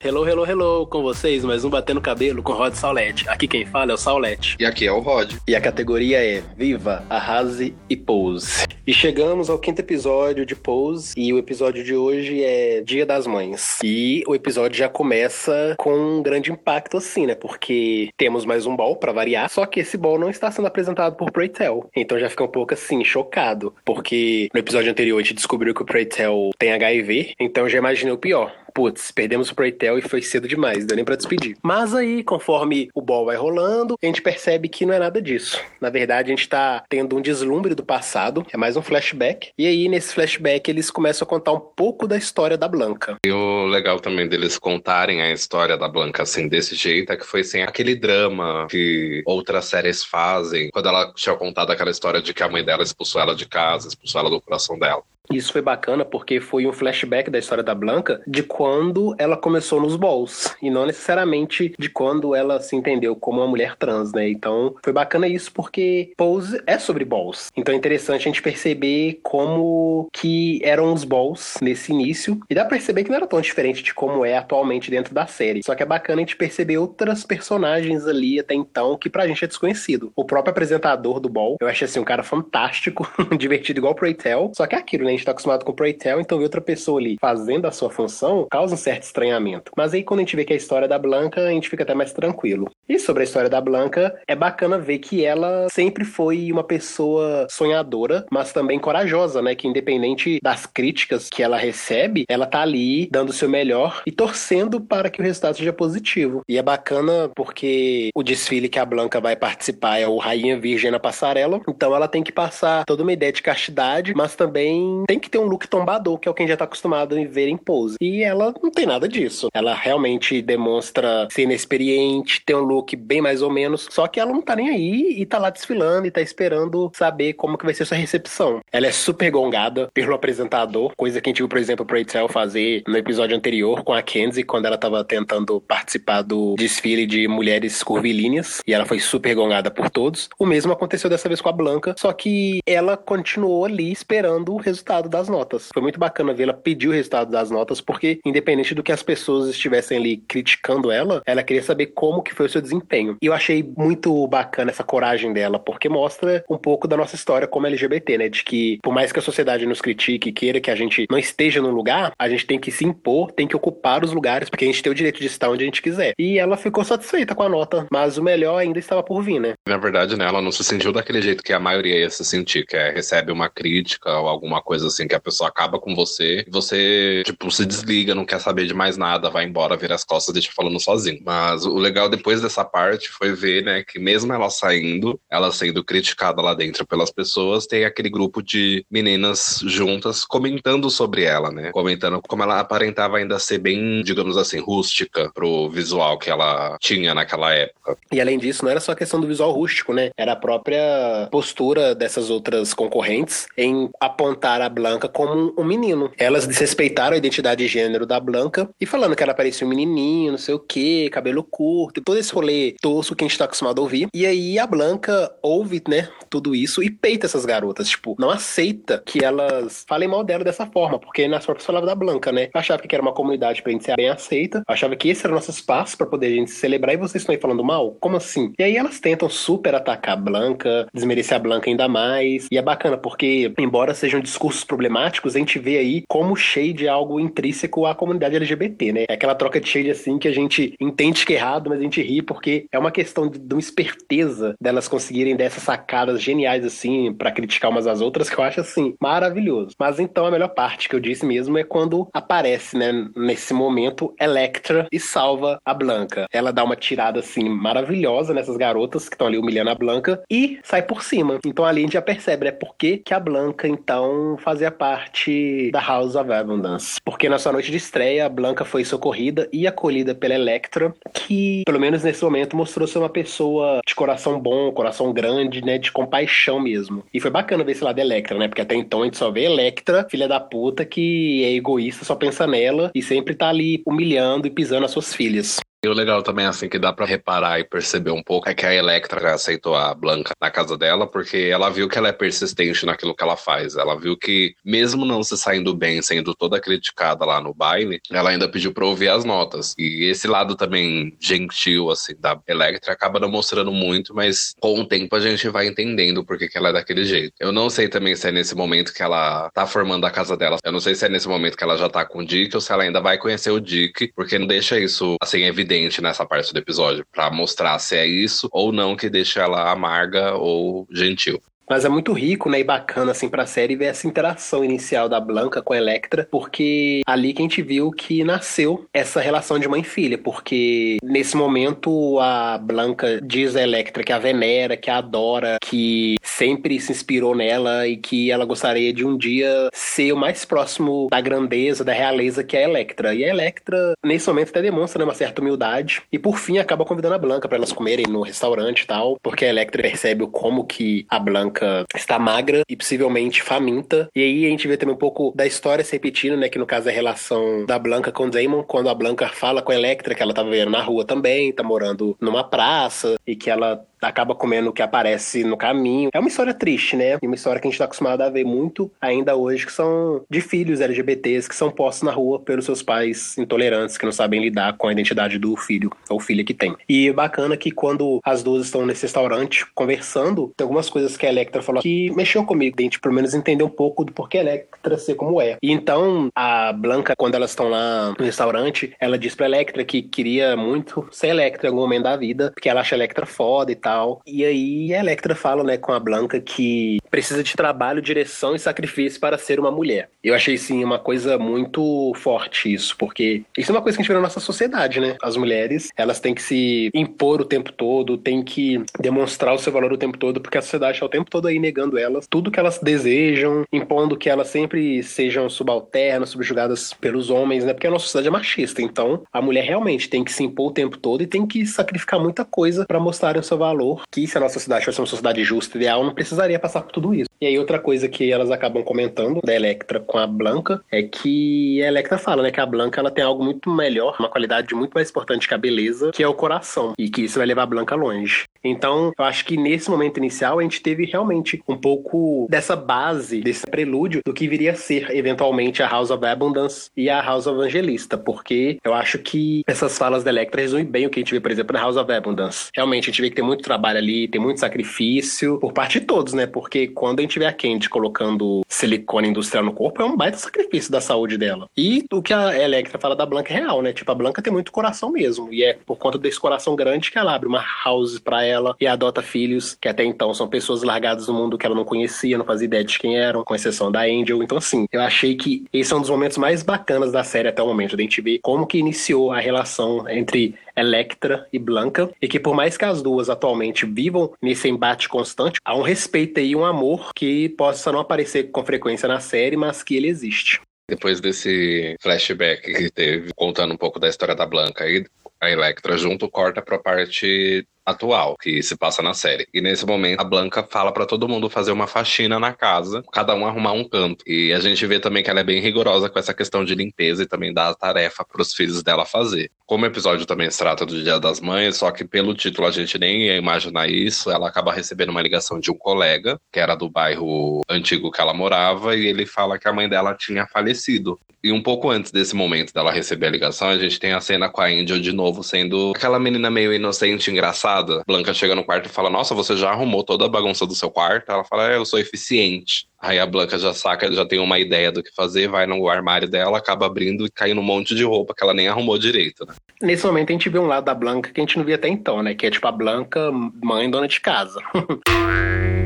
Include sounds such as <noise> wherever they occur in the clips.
Hello, hello, hello, com vocês, mais um Batendo Cabelo com Rod Saulete. Aqui quem fala é o Saulete. E aqui é o Rod. E a categoria é Viva, Arrase e Pose. E chegamos ao quinto episódio de Pose, e o episódio de hoje é Dia das Mães. E o episódio já começa com um grande impacto assim, né? Porque temos mais um ball para variar, só que esse ball não está sendo apresentado por Preytel. Então já fica um pouco assim, chocado, porque no episódio anterior a gente descobriu que o Preytel tem HIV, então já imaginei o pior putz, perdemos o Proitel e foi cedo demais, deu nem pra despedir. Mas aí, conforme o ball vai rolando, a gente percebe que não é nada disso. Na verdade, a gente tá tendo um deslumbre do passado, é mais um flashback. E aí, nesse flashback, eles começam a contar um pouco da história da Blanca. E o legal também deles contarem a história da Blanca assim, desse jeito, é que foi sem aquele drama que outras séries fazem, quando ela tinha contado aquela história de que a mãe dela expulsou ela de casa, expulsou ela do coração dela. Isso foi bacana porque foi um flashback da história da Blanca de quando ela começou nos balls e não necessariamente de quando ela se entendeu como uma mulher trans, né? Então foi bacana isso porque Pose é sobre balls. Então é interessante a gente perceber como que eram os balls nesse início e dá pra perceber que não era tão diferente de como é atualmente dentro da série. Só que é bacana a gente perceber outras personagens ali até então que pra gente é desconhecido. O próprio apresentador do ball, eu achei assim um cara fantástico, <laughs> divertido igual o Preytel, só que é aquilo, né? Gente tá acostumado com o Preytel, então ver outra pessoa ali fazendo a sua função causa um certo estranhamento. Mas aí quando a gente vê que é a história da Blanca, a gente fica até mais tranquilo. E sobre a história da Blanca, é bacana ver que ela sempre foi uma pessoa sonhadora, mas também corajosa, né? Que independente das críticas que ela recebe, ela tá ali dando o seu melhor e torcendo para que o resultado seja positivo. E é bacana porque o desfile que a Blanca vai participar é o Rainha Virgem na Passarela, então ela tem que passar toda uma ideia de castidade, mas também tem que ter um look tombador, que é o que a gente já tá acostumado a ver em pose. E ela não tem nada disso. Ela realmente demonstra ser inexperiente, tem um look bem mais ou menos, só que ela não tá nem aí e tá lá desfilando e tá esperando saber como que vai ser sua recepção. Ela é super gongada pelo apresentador, coisa que a gente viu, por exemplo, o Rachel fazer no episódio anterior com a Kenzie, quando ela tava tentando participar do desfile de mulheres curvilíneas, e ela foi super gongada por todos. O mesmo aconteceu dessa vez com a Blanca, só que ela continuou ali esperando o resultado resultado das notas. Foi muito bacana ver ela pedir o resultado das notas, porque independente do que as pessoas estivessem ali criticando ela, ela queria saber como que foi o seu desempenho. E eu achei muito bacana essa coragem dela, porque mostra um pouco da nossa história como LGBT, né? De que por mais que a sociedade nos critique e queira que a gente não esteja num lugar, a gente tem que se impor, tem que ocupar os lugares, porque a gente tem o direito de estar onde a gente quiser. E ela ficou satisfeita com a nota, mas o melhor ainda estava por vir, né? Na verdade, né, ela não se sentiu daquele jeito que a maioria ia se sentir, que é recebe uma crítica ou alguma coisa assim que a pessoa acaba com você e você, tipo, se desliga, não quer saber de mais nada, vai embora, vira as costas, deixa falando sozinho. Mas o legal depois dessa parte foi ver, né, que mesmo ela saindo, ela sendo criticada lá dentro pelas pessoas, tem aquele grupo de meninas juntas comentando sobre ela, né? Comentando como ela aparentava ainda ser bem, digamos assim, rústica pro visual que ela tinha naquela época. E além disso, não era só a questão do visual rústico, né? Era a própria postura dessas outras concorrentes em apontar a Blanca como um menino. Elas desrespeitaram a identidade de gênero da Blanca e falando que ela parecia um menininho, não sei o que, cabelo curto, todo esse rolê tosco que a gente tá acostumado a ouvir. E aí a Blanca ouve, né, tudo isso e peita essas garotas. Tipo, não aceita que elas falem mal dela dessa forma, porque nas próprias palavras da Blanca, né? Achava que era uma comunidade pra gente ser bem aceita, achava que esse era o nosso espaço para poder a gente celebrar e vocês estão aí falando mal? Como assim? E aí elas tentam super atacar a Blanca, desmerecer a Blanca ainda mais. E é bacana porque, embora sejam problemáticos, a gente vê aí como shade é algo intrínseco à comunidade LGBT, né? É aquela troca de shade assim que a gente entende que é errado, mas a gente ri porque é uma questão de, de uma esperteza delas conseguirem dessas sacadas geniais assim para criticar umas às outras que eu acho assim maravilhoso. Mas então a melhor parte que eu disse mesmo é quando aparece, né, nesse momento Electra e salva a Blanca. Ela dá uma tirada assim maravilhosa nessas garotas que estão ali humilhando a Blanca e sai por cima. Então ali a gente já percebe, né, por que, que a Blanca então fazia parte da House of Abundance. Porque na sua noite de estreia, a Blanca foi socorrida e acolhida pela Electra, que pelo menos nesse momento mostrou ser uma pessoa de coração bom, coração grande, né, de compaixão mesmo. E foi bacana ver esse lado da Electra, né, porque até então a gente só vê Electra, filha da puta, que é egoísta, só pensa nela e sempre tá ali humilhando e pisando as suas filhas. E o legal também, assim, que dá para reparar e perceber um pouco é que a Electra aceitou a Blanca na casa dela porque ela viu que ela é persistente naquilo que ela faz. Ela viu que, mesmo não se saindo bem, sendo toda criticada lá no baile, ela ainda pediu pra ouvir as notas. E esse lado também gentil, assim, da Electra acaba não mostrando muito, mas com o tempo a gente vai entendendo porque que ela é daquele jeito. Eu não sei também se é nesse momento que ela tá formando a casa dela. Eu não sei se é nesse momento que ela já tá com o Dick ou se ela ainda vai conhecer o Dick, porque não deixa isso, assim, evidente evidente nessa parte do episódio, para mostrar se é isso ou não que deixa ela amarga ou gentil. Mas é muito rico, né, e bacana, assim, pra série ver essa interação inicial da Blanca com a Electra, porque ali que a gente viu que nasceu essa relação de mãe e filha, porque nesse momento a Blanca diz a Electra que a venera, que a adora, que sempre se inspirou nela e que ela gostaria de um dia ser o mais próximo da grandeza, da realeza que é a Electra. E a Electra, nesse momento, até demonstra né, uma certa humildade e, por fim, acaba convidando a Blanca para elas comerem no restaurante e tal, porque a Electra percebe como que a Blanca Blanca está magra e possivelmente faminta. E aí a gente vê também um pouco da história se repetindo, né? Que no caso é a relação da Blanca com Damon, quando a Blanca fala com a Electra que ela tá vivendo na rua também, tá morando numa praça e que ela acaba comendo o que aparece no caminho. É uma história triste, né? Uma história que a gente tá acostumado a ver muito ainda hoje, que são de filhos LGBTs que são postos na rua pelos seus pais intolerantes, que não sabem lidar com a identidade do filho ou filha que tem. E bacana que quando as duas estão nesse restaurante conversando, tem algumas coisas que a Electra falou que mexeu comigo, a gente pelo menos entender um pouco do porquê a Electra ser como é. E então, a Blanca, quando elas estão lá no restaurante, ela diz pra Electra que queria muito ser Electra em algum momento da vida, porque ela acha a Electra foda e tal tal. E aí a Electra fala, né, com a Blanca que precisa de trabalho, direção e sacrifício para ser uma mulher. Eu achei, sim, uma coisa muito forte isso, porque isso é uma coisa que a gente vê na nossa sociedade, né? As mulheres, elas têm que se impor o tempo todo, têm que demonstrar o seu valor o tempo todo, porque a sociedade está o tempo todo aí negando elas tudo que elas desejam, impondo que elas sempre sejam subalternas, subjugadas pelos homens, né? Porque a nossa sociedade é machista. Então, a mulher realmente tem que se impor o tempo todo e tem que sacrificar muita coisa para mostrar o seu valor valor que se a nossa sociedade fosse uma sociedade justa e ideal, não precisaria passar por tudo isso. E aí outra coisa que elas acabam comentando da Electra com a Blanca é que a Electra fala, né, que a Blanca ela tem algo muito melhor, uma qualidade muito mais importante que a beleza, que é o coração, e que isso vai levar a Blanca longe. Então, eu acho que nesse momento inicial a gente teve realmente um pouco dessa base, desse prelúdio do que viria a ser eventualmente a House of Abundance e a House of Evangelista, porque eu acho que essas falas da Electra resumem bem o que a gente vê, por exemplo, na House of Abundance. Realmente a gente vê que tem muito trabalho ali, tem muito sacrifício por parte de todos, né? Porque quando a gente vê a Candy colocando silicone industrial no corpo, é um baita sacrifício da saúde dela. E o que a Electra fala da Blanca é real, né? Tipo, a Blanca tem muito coração mesmo. E é por conta desse coração grande que ela abre uma house pra ela e adota filhos que até então são pessoas largadas no mundo que ela não conhecia, não fazia ideia de quem eram, com exceção da Angel. Então, assim, eu achei que esse é um dos momentos mais bacanas da série até o momento, da gente ver como que iniciou a relação entre Electra e Blanca, e que por mais que as duas atualmente vivam nesse embate constante, há um respeito e um amor que possa não aparecer com frequência na série, mas que ele existe. Depois desse flashback que teve, contando um pouco da história da Blanca e a Electra junto, corta pra parte atual que se passa na série. E nesse momento a Blanca fala para todo mundo fazer uma faxina na casa, cada um arrumar um canto. E a gente vê também que ela é bem rigorosa com essa questão de limpeza e também dá a tarefa para os filhos dela fazer. Como o episódio também se trata do Dia das Mães, só que pelo título a gente nem ia imaginar isso, ela acaba recebendo uma ligação de um colega, que era do bairro antigo que ela morava, e ele fala que a mãe dela tinha falecido. E um pouco antes desse momento dela receber a ligação, a gente tem a cena com a Angel de novo sendo aquela menina meio inocente, engraçada. Blanca chega no quarto e fala: Nossa, você já arrumou toda a bagunça do seu quarto? Ela fala: É, eu sou eficiente. Aí a Blanca já saca, já tem uma ideia do que fazer, vai no armário dela, acaba abrindo e cai num monte de roupa que ela nem arrumou direito, né? Nesse momento a gente vê um lado da Blanca que a gente não via até então, né? Que é tipo a Blanca, mãe dona de casa. <laughs>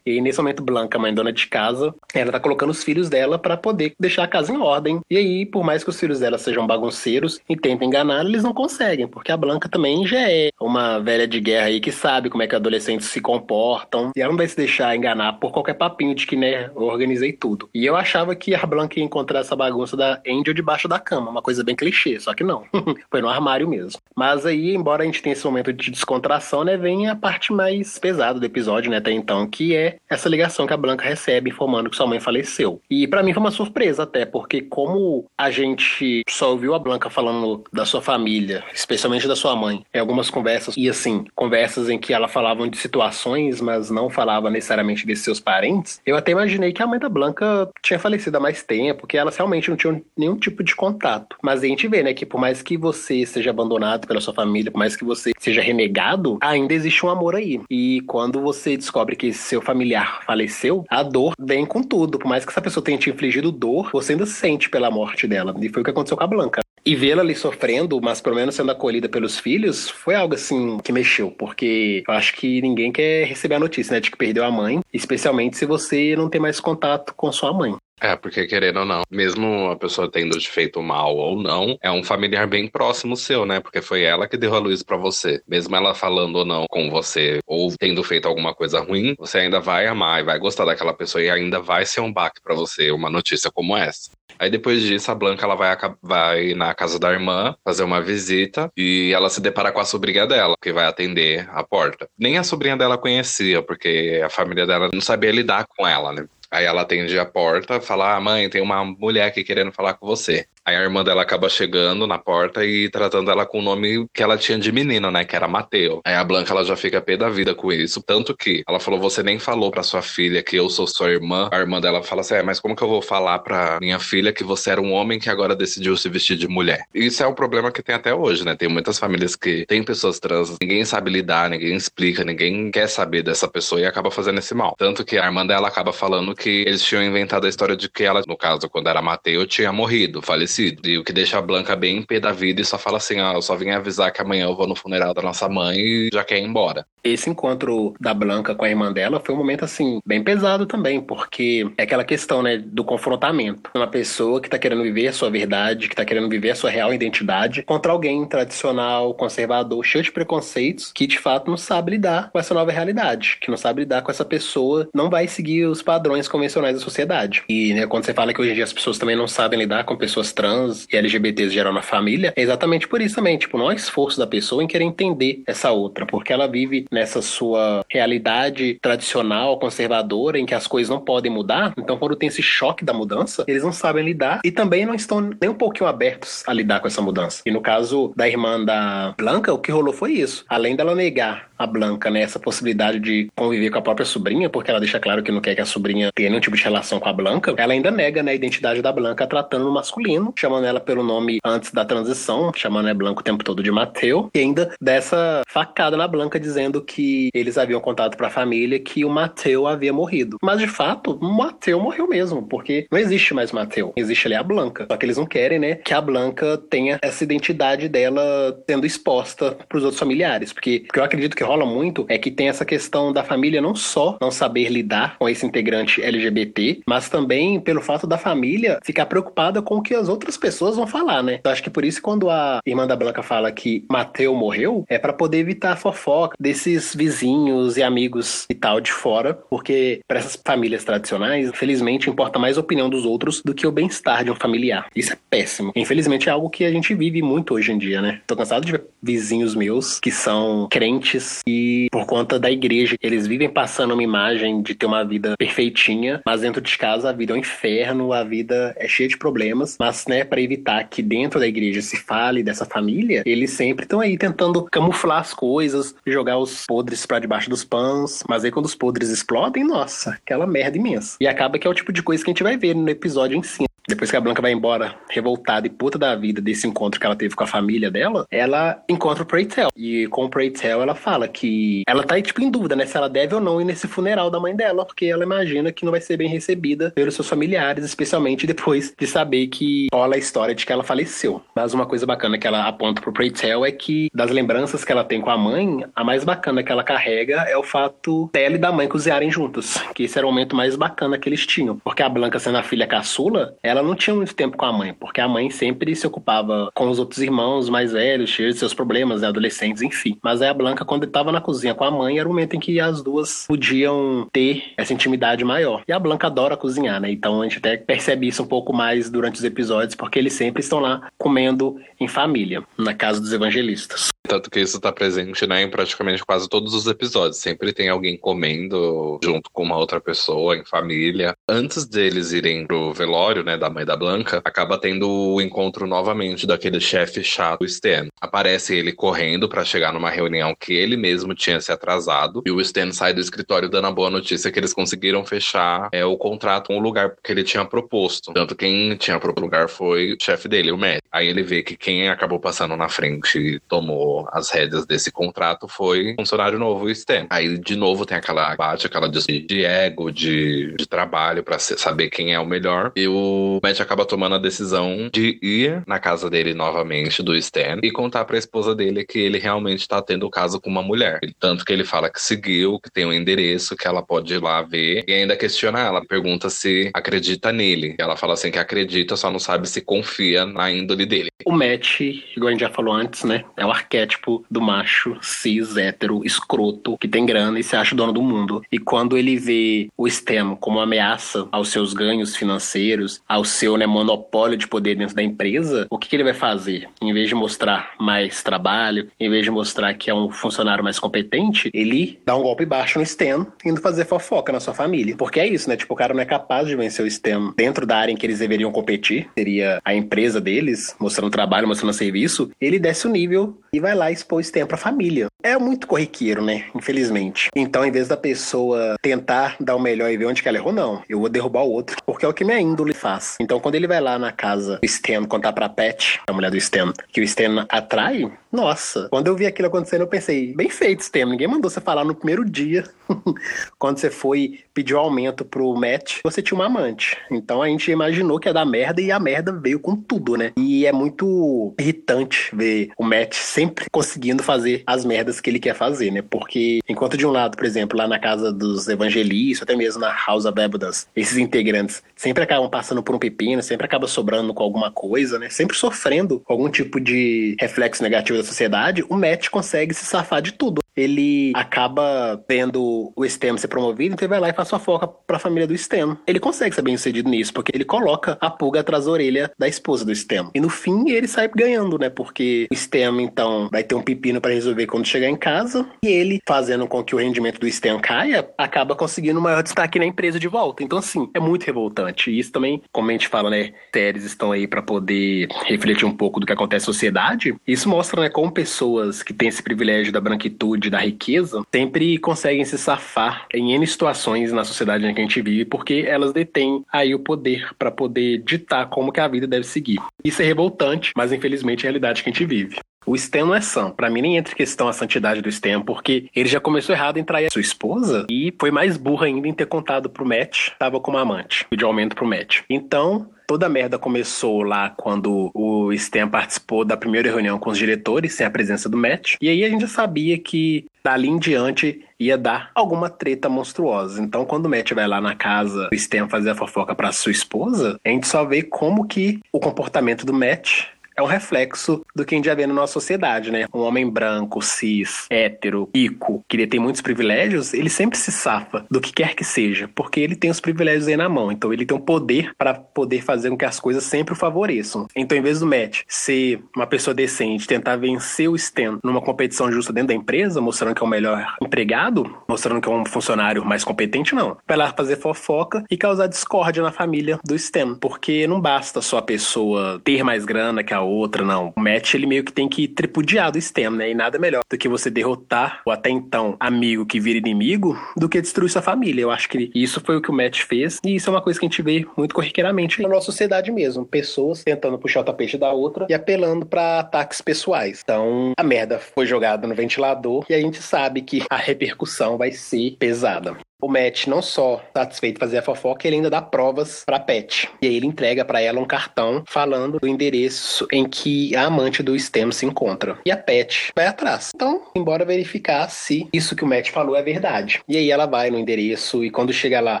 E aí, nesse momento, Blanca, mãe dona de casa, ela tá colocando os filhos dela para poder deixar a casa em ordem. E aí, por mais que os filhos dela sejam bagunceiros e tentem enganar, eles não conseguem, porque a Blanca também já é uma velha de guerra aí que sabe como é que adolescentes se comportam. E ela não vai se deixar enganar por qualquer papinho de que, né, eu organizei tudo. E eu achava que a Blanca ia encontrar essa bagunça da Angel debaixo da cama, uma coisa bem clichê, só que não. <laughs> Foi no armário mesmo. Mas aí, embora a gente tenha esse momento de descontração, né, vem a parte mais pesada do episódio, né, até então, que é essa ligação que a Blanca recebe informando que sua mãe faleceu. E para mim foi uma surpresa até, porque como a gente só ouviu a Blanca falando da sua família, especialmente da sua mãe, em algumas conversas, e assim, conversas em que ela falava de situações, mas não falava necessariamente de seus parentes, eu até imaginei que a mãe da Blanca tinha falecido há mais tempo, que elas realmente não tinham nenhum tipo de contato. Mas a gente vê, né, que por mais que você seja abandonado pela sua família, por mais que você seja renegado, ainda existe um amor aí. E quando você descobre que seu familiar faleceu, a dor vem com tudo. Por mais que essa pessoa tenha te infligido dor, você ainda sente pela morte dela. E foi o que aconteceu com a Blanca. E vê-la ali sofrendo, mas pelo menos sendo acolhida pelos filhos, foi algo assim que mexeu, porque eu acho que ninguém quer receber a notícia, né, de que perdeu a mãe, especialmente se você não tem mais contato com sua mãe. É, porque querendo ou não, mesmo a pessoa tendo te feito mal ou não, é um familiar bem próximo seu, né? Porque foi ela que deu a luz para você. Mesmo ela falando ou não com você, ou tendo feito alguma coisa ruim, você ainda vai amar e vai gostar daquela pessoa e ainda vai ser um baque para você, uma notícia como essa. Aí depois disso, a Blanca ela vai, vai na casa da irmã fazer uma visita e ela se depara com a sobrinha dela, que vai atender a porta. Nem a sobrinha dela conhecia, porque a família dela não sabia lidar com ela, né? Aí ela atende a porta, fala: ah, mãe, tem uma mulher aqui querendo falar com você. Aí a irmã dela acaba chegando na porta e tratando ela com o nome que ela tinha de menino, né? Que era Mateu. Aí a Blanca ela já fica pé da vida com isso. Tanto que ela falou: você nem falou pra sua filha que eu sou sua irmã. A irmã dela fala assim: é, mas como que eu vou falar pra minha filha que você era um homem que agora decidiu se vestir de mulher? Isso é um problema que tem até hoje, né? Tem muitas famílias que tem pessoas trans, ninguém sabe lidar, ninguém explica, ninguém quer saber dessa pessoa e acaba fazendo esse mal. Tanto que a irmã dela acaba falando que eles tinham inventado a história de que ela, no caso, quando era Mateu, tinha morrido, falecido. E o que deixa a Blanca bem em pé da vida e só fala assim: ah, eu só vim avisar que amanhã eu vou no funeral da nossa mãe e já quer ir embora. Esse encontro da Blanca com a irmã dela foi um momento, assim, bem pesado também, porque é aquela questão, né, do confrontamento. Uma pessoa que tá querendo viver a sua verdade, que tá querendo viver a sua real identidade, contra alguém tradicional, conservador, cheio de preconceitos, que de fato não sabe lidar com essa nova realidade, que não sabe lidar com essa pessoa, não vai seguir os padrões convencionais da sociedade. E, né, quando você fala que hoje em dia as pessoas também não sabem lidar com pessoas trans e LGBTs geral na família, é exatamente por isso também, tipo, não é esforço da pessoa em querer entender essa outra, porque ela vive nessa sua realidade tradicional, conservadora, em que as coisas não podem mudar. Então, quando tem esse choque da mudança, eles não sabem lidar e também não estão nem um pouquinho abertos a lidar com essa mudança. E no caso da irmã da Blanca, o que rolou foi isso. Além dela negar a Blanca né, essa possibilidade de conviver com a própria sobrinha, porque ela deixa claro que não quer que a sobrinha tenha nenhum tipo de relação com a Blanca, ela ainda nega né, a identidade da Blanca tratando no masculino, chamando ela pelo nome antes da transição, chamando a Blanca o tempo todo de Mateu, e ainda dessa facada na Blanca dizendo que eles haviam contado para a família que o Mateu havia morrido. Mas de fato, o Mateu morreu mesmo, porque não existe mais Mateu, existe ali a Blanca. Só que eles não querem, né, que a Blanca tenha essa identidade dela sendo exposta para os outros familiares, porque, porque eu acredito que rola muito é que tem essa questão da família não só não saber lidar com esse integrante LGBT, mas também pelo fato da família ficar preocupada com o que as outras pessoas vão falar, né? Eu acho que por isso quando a irmã da Blanca fala que Mateu morreu, é para poder evitar a fofoca desses vizinhos e amigos e tal de fora, porque para essas famílias tradicionais, infelizmente importa mais a opinião dos outros do que o bem-estar de um familiar. Isso é péssimo. Infelizmente é algo que a gente vive muito hoje em dia, né? Tô cansado de ver vizinhos meus que são crentes e por conta da igreja, eles vivem passando uma imagem de ter uma vida perfeitinha, mas dentro de casa a vida é um inferno, a vida é cheia de problemas, mas né, para evitar que dentro da igreja se fale dessa família, eles sempre estão aí tentando camuflar as coisas, jogar os podres para debaixo dos pães, mas aí quando os podres explodem, nossa, aquela merda imensa. E acaba que é o tipo de coisa que a gente vai ver no episódio em si. Depois que a Blanca vai embora, revoltada e puta da vida desse encontro que ela teve com a família dela, ela encontra o Preytel. E com o Preytel, ela fala que ela tá, tipo, em dúvida, né? Se ela deve ou não ir nesse funeral da mãe dela, porque ela imagina que não vai ser bem recebida pelos seus familiares, especialmente depois de saber que rola a história de que ela faleceu. Mas uma coisa bacana que ela aponta pro Preytel é que, das lembranças que ela tem com a mãe, a mais bacana que ela carrega é o fato dela e da mãe cozinharem juntos. Que esse era o momento mais bacana que eles tinham. Porque a Blanca, sendo a filha caçula, ela ela não tinha muito tempo com a mãe, porque a mãe sempre se ocupava com os outros irmãos mais velhos, cheios de seus problemas, né, adolescentes, enfim. Mas aí a Blanca, quando estava na cozinha com a mãe, era o momento em que as duas podiam ter essa intimidade maior. E a Blanca adora cozinhar, né? Então a gente até percebe isso um pouco mais durante os episódios, porque eles sempre estão lá comendo em família, na casa dos evangelistas. Tanto que isso tá presente, né, em praticamente quase todos os episódios. Sempre tem alguém comendo junto com uma outra pessoa, em família. Antes deles irem pro velório, né, da mãe da Blanca, acaba tendo o encontro novamente daquele chefe chato, Stan. Aparece ele correndo para chegar numa reunião que ele mesmo tinha se atrasado. E o Stan sai do escritório dando a boa notícia que eles conseguiram fechar é, o contrato com o lugar que ele tinha proposto. Tanto quem tinha proposto o lugar foi o chefe dele, o Matt. Aí ele vê que quem acabou passando na frente e tomou as rédeas desse contrato foi o funcionário novo, o Stan. Aí de novo tem aquela bate, aquela de ego, de, de trabalho para saber quem é o melhor. E o Matt acaba tomando a decisão de ir na casa dele novamente, do Stan, e contar pra esposa dele que ele realmente tá tendo o caso com uma mulher. Tanto que ele fala que seguiu, que tem um endereço, que ela pode ir lá ver. E ainda questiona ela, pergunta se acredita nele. Ela fala assim que acredita, só não sabe se confia na índole dele. O Matt, igual a gente já falou antes, né? É o arquétipo do macho cis, hétero, escroto, que tem grana e se acha dono do mundo. E quando ele vê o Stem como ameaça aos seus ganhos financeiros, ao seu né, monopólio de poder dentro da empresa, o que, que ele vai fazer? Em vez de mostrar mais trabalho, em vez de mostrar que é um funcionário mais competente, ele dá um golpe baixo no Stem, indo fazer fofoca na sua família. Porque é isso, né? Tipo, o cara não é capaz de vencer o Stem dentro da área em que eles deveriam competir, seria a empresa deles, mostrando trabalho, mostrando serviço. Ele desce o nível e vai lá expor o Stem pra família. É muito corriqueiro, né? Infelizmente. Então, em vez da pessoa tentar dar o melhor e ver onde que ela errou, não. Eu vou derrubar o outro, porque é o que minha índole faz. Então, quando ele vai lá na casa do Stan contar pra Pat, a mulher do Stan, que o Stan atrai, nossa. Quando eu vi aquilo acontecendo, eu pensei, bem feito, Stan. Ninguém mandou você falar no primeiro dia, <laughs> quando você foi pedir um aumento pro Matt, você tinha uma amante. Então, a gente imaginou que ia dar merda e a merda veio com tudo, né? E é muito irritante ver o Matt sempre conseguindo fazer as merdas que ele quer fazer, né? Porque enquanto de um lado, por exemplo, lá na casa dos evangelistas, até mesmo na House of Evidence, esses integrantes sempre acabam passando por um pepino, sempre acaba sobrando com alguma coisa, né? Sempre sofrendo algum tipo de reflexo negativo da sociedade, o Matt consegue se safar de tudo. Ele acaba vendo o Stem ser promovido, então ele vai lá e faz sua foca pra família do Stem. Ele consegue ser bem sucedido nisso, porque ele coloca a pulga atrás da orelha da esposa do Stem. E no fim ele sai ganhando, né? Porque o Stem, então, vai ter um pepino para resolver quando chegar em casa. E ele, fazendo com que o rendimento do Stem caia, acaba conseguindo maior destaque na empresa de volta. Então, assim, é muito revoltante. E isso também, como a gente fala, né? Séries estão aí para poder refletir um pouco do que acontece na sociedade. Isso mostra, né, como pessoas que têm esse privilégio da branquitude, da riqueza, sempre conseguem se safar em N situações na sociedade em que a gente vive, porque elas detêm aí o poder para poder ditar como que a vida deve seguir. Isso é revoltante, mas infelizmente é a realidade que a gente vive. O Stan não é sã. Pra mim nem entra questão a santidade do Stan, porque ele já começou errado em trair a sua esposa e foi mais burro ainda em ter contado pro Matt, tava como amante, de aumento pro Matt. Então, toda a merda começou lá quando o Stan participou da primeira reunião com os diretores, sem a presença do Matt. E aí a gente sabia que dali em diante ia dar alguma treta monstruosa. Então, quando o Matt vai lá na casa do Stan fazer a fofoca para sua esposa, a gente só vê como que o comportamento do Matt é um reflexo do que a gente já vê na nossa sociedade, né? Um homem branco, cis, hétero, rico, que tem muitos privilégios, ele sempre se safa do que quer que seja, porque ele tem os privilégios aí na mão. Então ele tem um poder para poder fazer com que as coisas sempre o favoreçam. Então, em vez do Matt ser uma pessoa decente, tentar vencer o Stan numa competição justa dentro da empresa, mostrando que é o melhor empregado, mostrando que é um funcionário mais competente, não. Vai lá fazer fofoca e causar discórdia na família do Stan, porque não basta só a pessoa ter mais grana que a outra, não. O Matt, ele meio que tem que tripudiar do STEM, né? E nada melhor do que você derrotar o até então amigo que vira inimigo do que destruir sua família. Eu acho que isso foi o que o Matt fez e isso é uma coisa que a gente vê muito corriqueiramente na nossa sociedade mesmo. Pessoas tentando puxar o tapete da outra e apelando para ataques pessoais. Então, a merda foi jogada no ventilador e a gente sabe que a repercussão vai ser pesada. O Matt não só satisfeito fazer a fofoca, ele ainda dá provas pra Pet. E aí ele entrega para ela um cartão falando do endereço em que a amante do Stem se encontra. E a Pet vai atrás. Então, embora verificar se isso que o Matt falou é verdade. E aí ela vai no endereço e quando chega lá,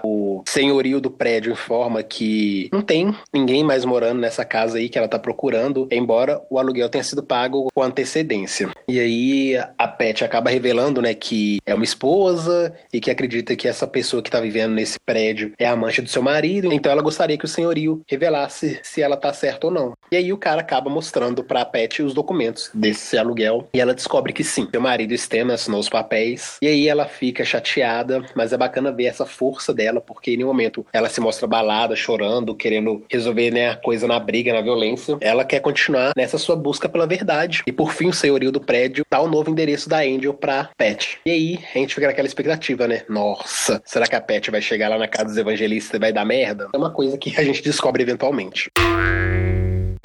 o senhorio do prédio informa que não tem ninguém mais morando nessa casa aí que ela tá procurando, embora o aluguel tenha sido pago com antecedência. E aí a Pet acaba revelando, né, que é uma esposa e que acredita que essa pessoa que tá vivendo nesse prédio é amante do seu marido, então ela gostaria que o senhorio revelasse se ela tá certa ou não. E aí o cara acaba mostrando pra Pat os documentos desse aluguel e ela descobre que sim, seu marido Stan assinou os papéis. E aí ela fica chateada, mas é bacana ver essa força dela, porque em nenhum momento ela se mostra balada, chorando, querendo resolver né, a coisa na briga, na violência. Ela quer continuar nessa sua busca pela verdade. E por fim, o senhorio do prédio dá o novo endereço da Angel pra Pat. E aí a gente fica naquela expectativa, né? Nossa, será que a Pat vai chegar lá na casa dos evangelistas e vai dar merda? É uma coisa que a gente descobre eventualmente.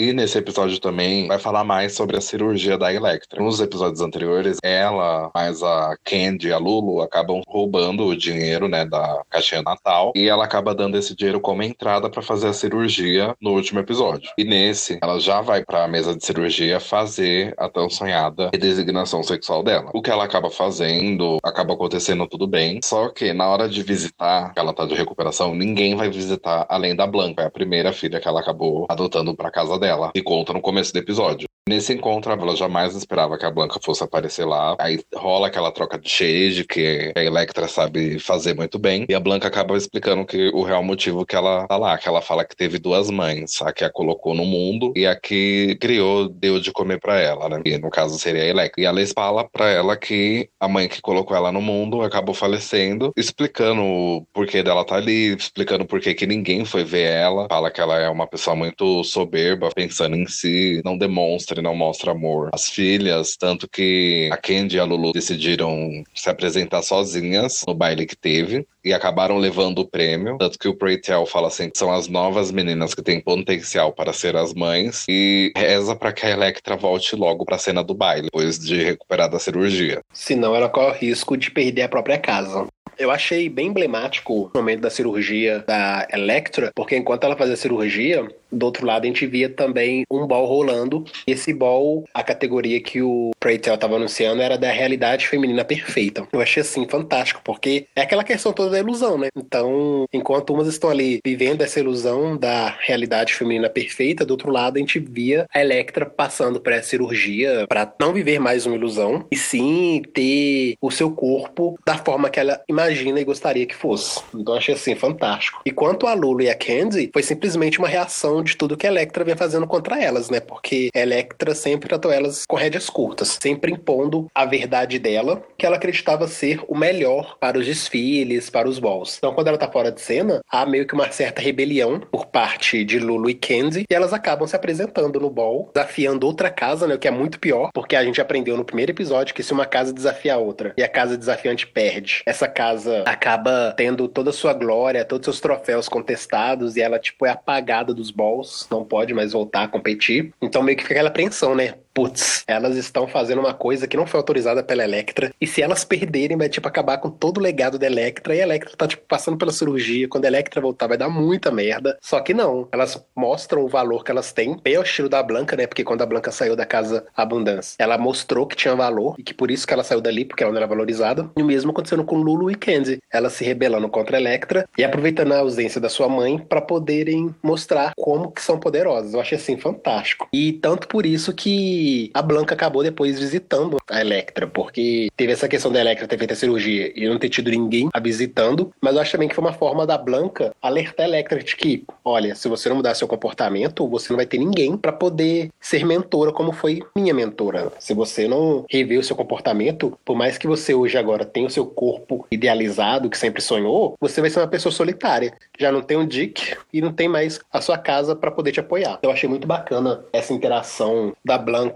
E nesse episódio também vai falar mais sobre a cirurgia da Electra. Nos episódios anteriores, ela, mais a Candy e a Lulu acabam roubando o dinheiro, né, da caixinha natal e ela acaba dando esse dinheiro como entrada para fazer a cirurgia no último episódio. E nesse, ela já vai para a mesa de cirurgia fazer a tão sonhada redesignação sexual dela. O que ela acaba fazendo, acaba acontecendo tudo bem, só que na hora de visitar, que ela tá de recuperação, ninguém vai visitar além da Blanca, é a primeira filha que ela acabou adotando para casa dela, e conta no começo do episódio. Nesse encontro, ela jamais esperava que a Blanca fosse aparecer lá. Aí rola aquela troca de shade que a Electra sabe fazer muito bem. E a Blanca acaba explicando que o real motivo que ela tá lá, que ela fala que teve duas mães, a que a colocou no mundo e a que criou, deu de comer para ela, né? E no caso seria a Electra. E ela fala para ela que a mãe que colocou ela no mundo acabou falecendo, explicando o porquê dela tá ali, explicando por que ninguém foi ver ela. Fala que ela é uma pessoa muito soberba, pensando em si, não demonstra e não mostra amor às filhas, tanto que a Candy e a Lulu decidiram se apresentar sozinhas no baile que teve e acabaram levando o prêmio, tanto que o Pray Tell fala assim que são as novas meninas que têm potencial para ser as mães e reza para que a Electra volte logo para a cena do baile, depois de recuperar da cirurgia. Senão ela corre o risco de perder a própria casa. Eu achei bem emblemático o momento da cirurgia da Electra, porque enquanto ela fazia a cirurgia, do outro lado a gente via também um ball rolando. Esse ball, a categoria que o Preytel estava anunciando era da realidade feminina perfeita. Eu achei assim fantástico, porque é aquela questão toda da ilusão, né? Então, enquanto umas estão ali vivendo essa ilusão da realidade feminina perfeita, do outro lado a gente via a Electra passando por essa cirurgia para não viver mais uma ilusão e sim ter o seu corpo da forma que ela imagina e gostaria que fosse. Então, achei assim fantástico. E quanto a Lulu e a Candy, foi simplesmente uma reação de tudo que a Electra vem fazendo contra elas, né? Porque a Electra sempre tratou elas com rédeas curtas, sempre impondo a verdade dela, que ela acreditava ser o melhor para os desfiles, para os balls. Então, quando ela tá fora de cena, há meio que uma certa rebelião por parte de Lulu e Candy, e elas acabam se apresentando no ball, desafiando outra casa, né? O que é muito pior, porque a gente aprendeu no primeiro episódio que se uma casa desafia a outra e a casa desafiante perde, essa casa acaba tendo toda a sua glória, todos os seus troféus contestados e ela, tipo, é apagada dos balls não pode mais voltar a competir. Então meio que fica aquela apreensão, né? Putz, elas estão fazendo uma coisa que não foi autorizada pela Electra, e se elas perderem, vai, tipo, acabar com todo o legado da Electra, e a Electra tá, tipo, passando pela cirurgia, quando a Electra voltar vai dar muita merda, só que não, elas mostram o valor que elas têm, bem ao estilo da Blanca, né, porque quando a Blanca saiu da Casa Abundância, ela mostrou que tinha valor, e que por isso que ela saiu dali, porque ela não era valorizada, e o mesmo acontecendo com Lulu e Candy, elas se rebelando contra a Electra, e aproveitando a ausência da sua mãe para poderem mostrar como que são poderosas, eu achei assim, fantástico, e tanto por isso que a Blanca acabou depois visitando a Electra, porque teve essa questão da Electra ter feito a cirurgia e não ter tido ninguém a visitando, mas eu acho também que foi uma forma da Blanca alertar a Electra de que, olha, se você não mudar seu comportamento, você não vai ter ninguém para poder ser mentora como foi minha mentora. Se você não rever o seu comportamento, por mais que você hoje agora tenha o seu corpo idealizado que sempre sonhou, você vai ser uma pessoa solitária. Já não tem um Dick e não tem mais a sua casa para poder te apoiar. Eu achei muito bacana essa interação da Blanca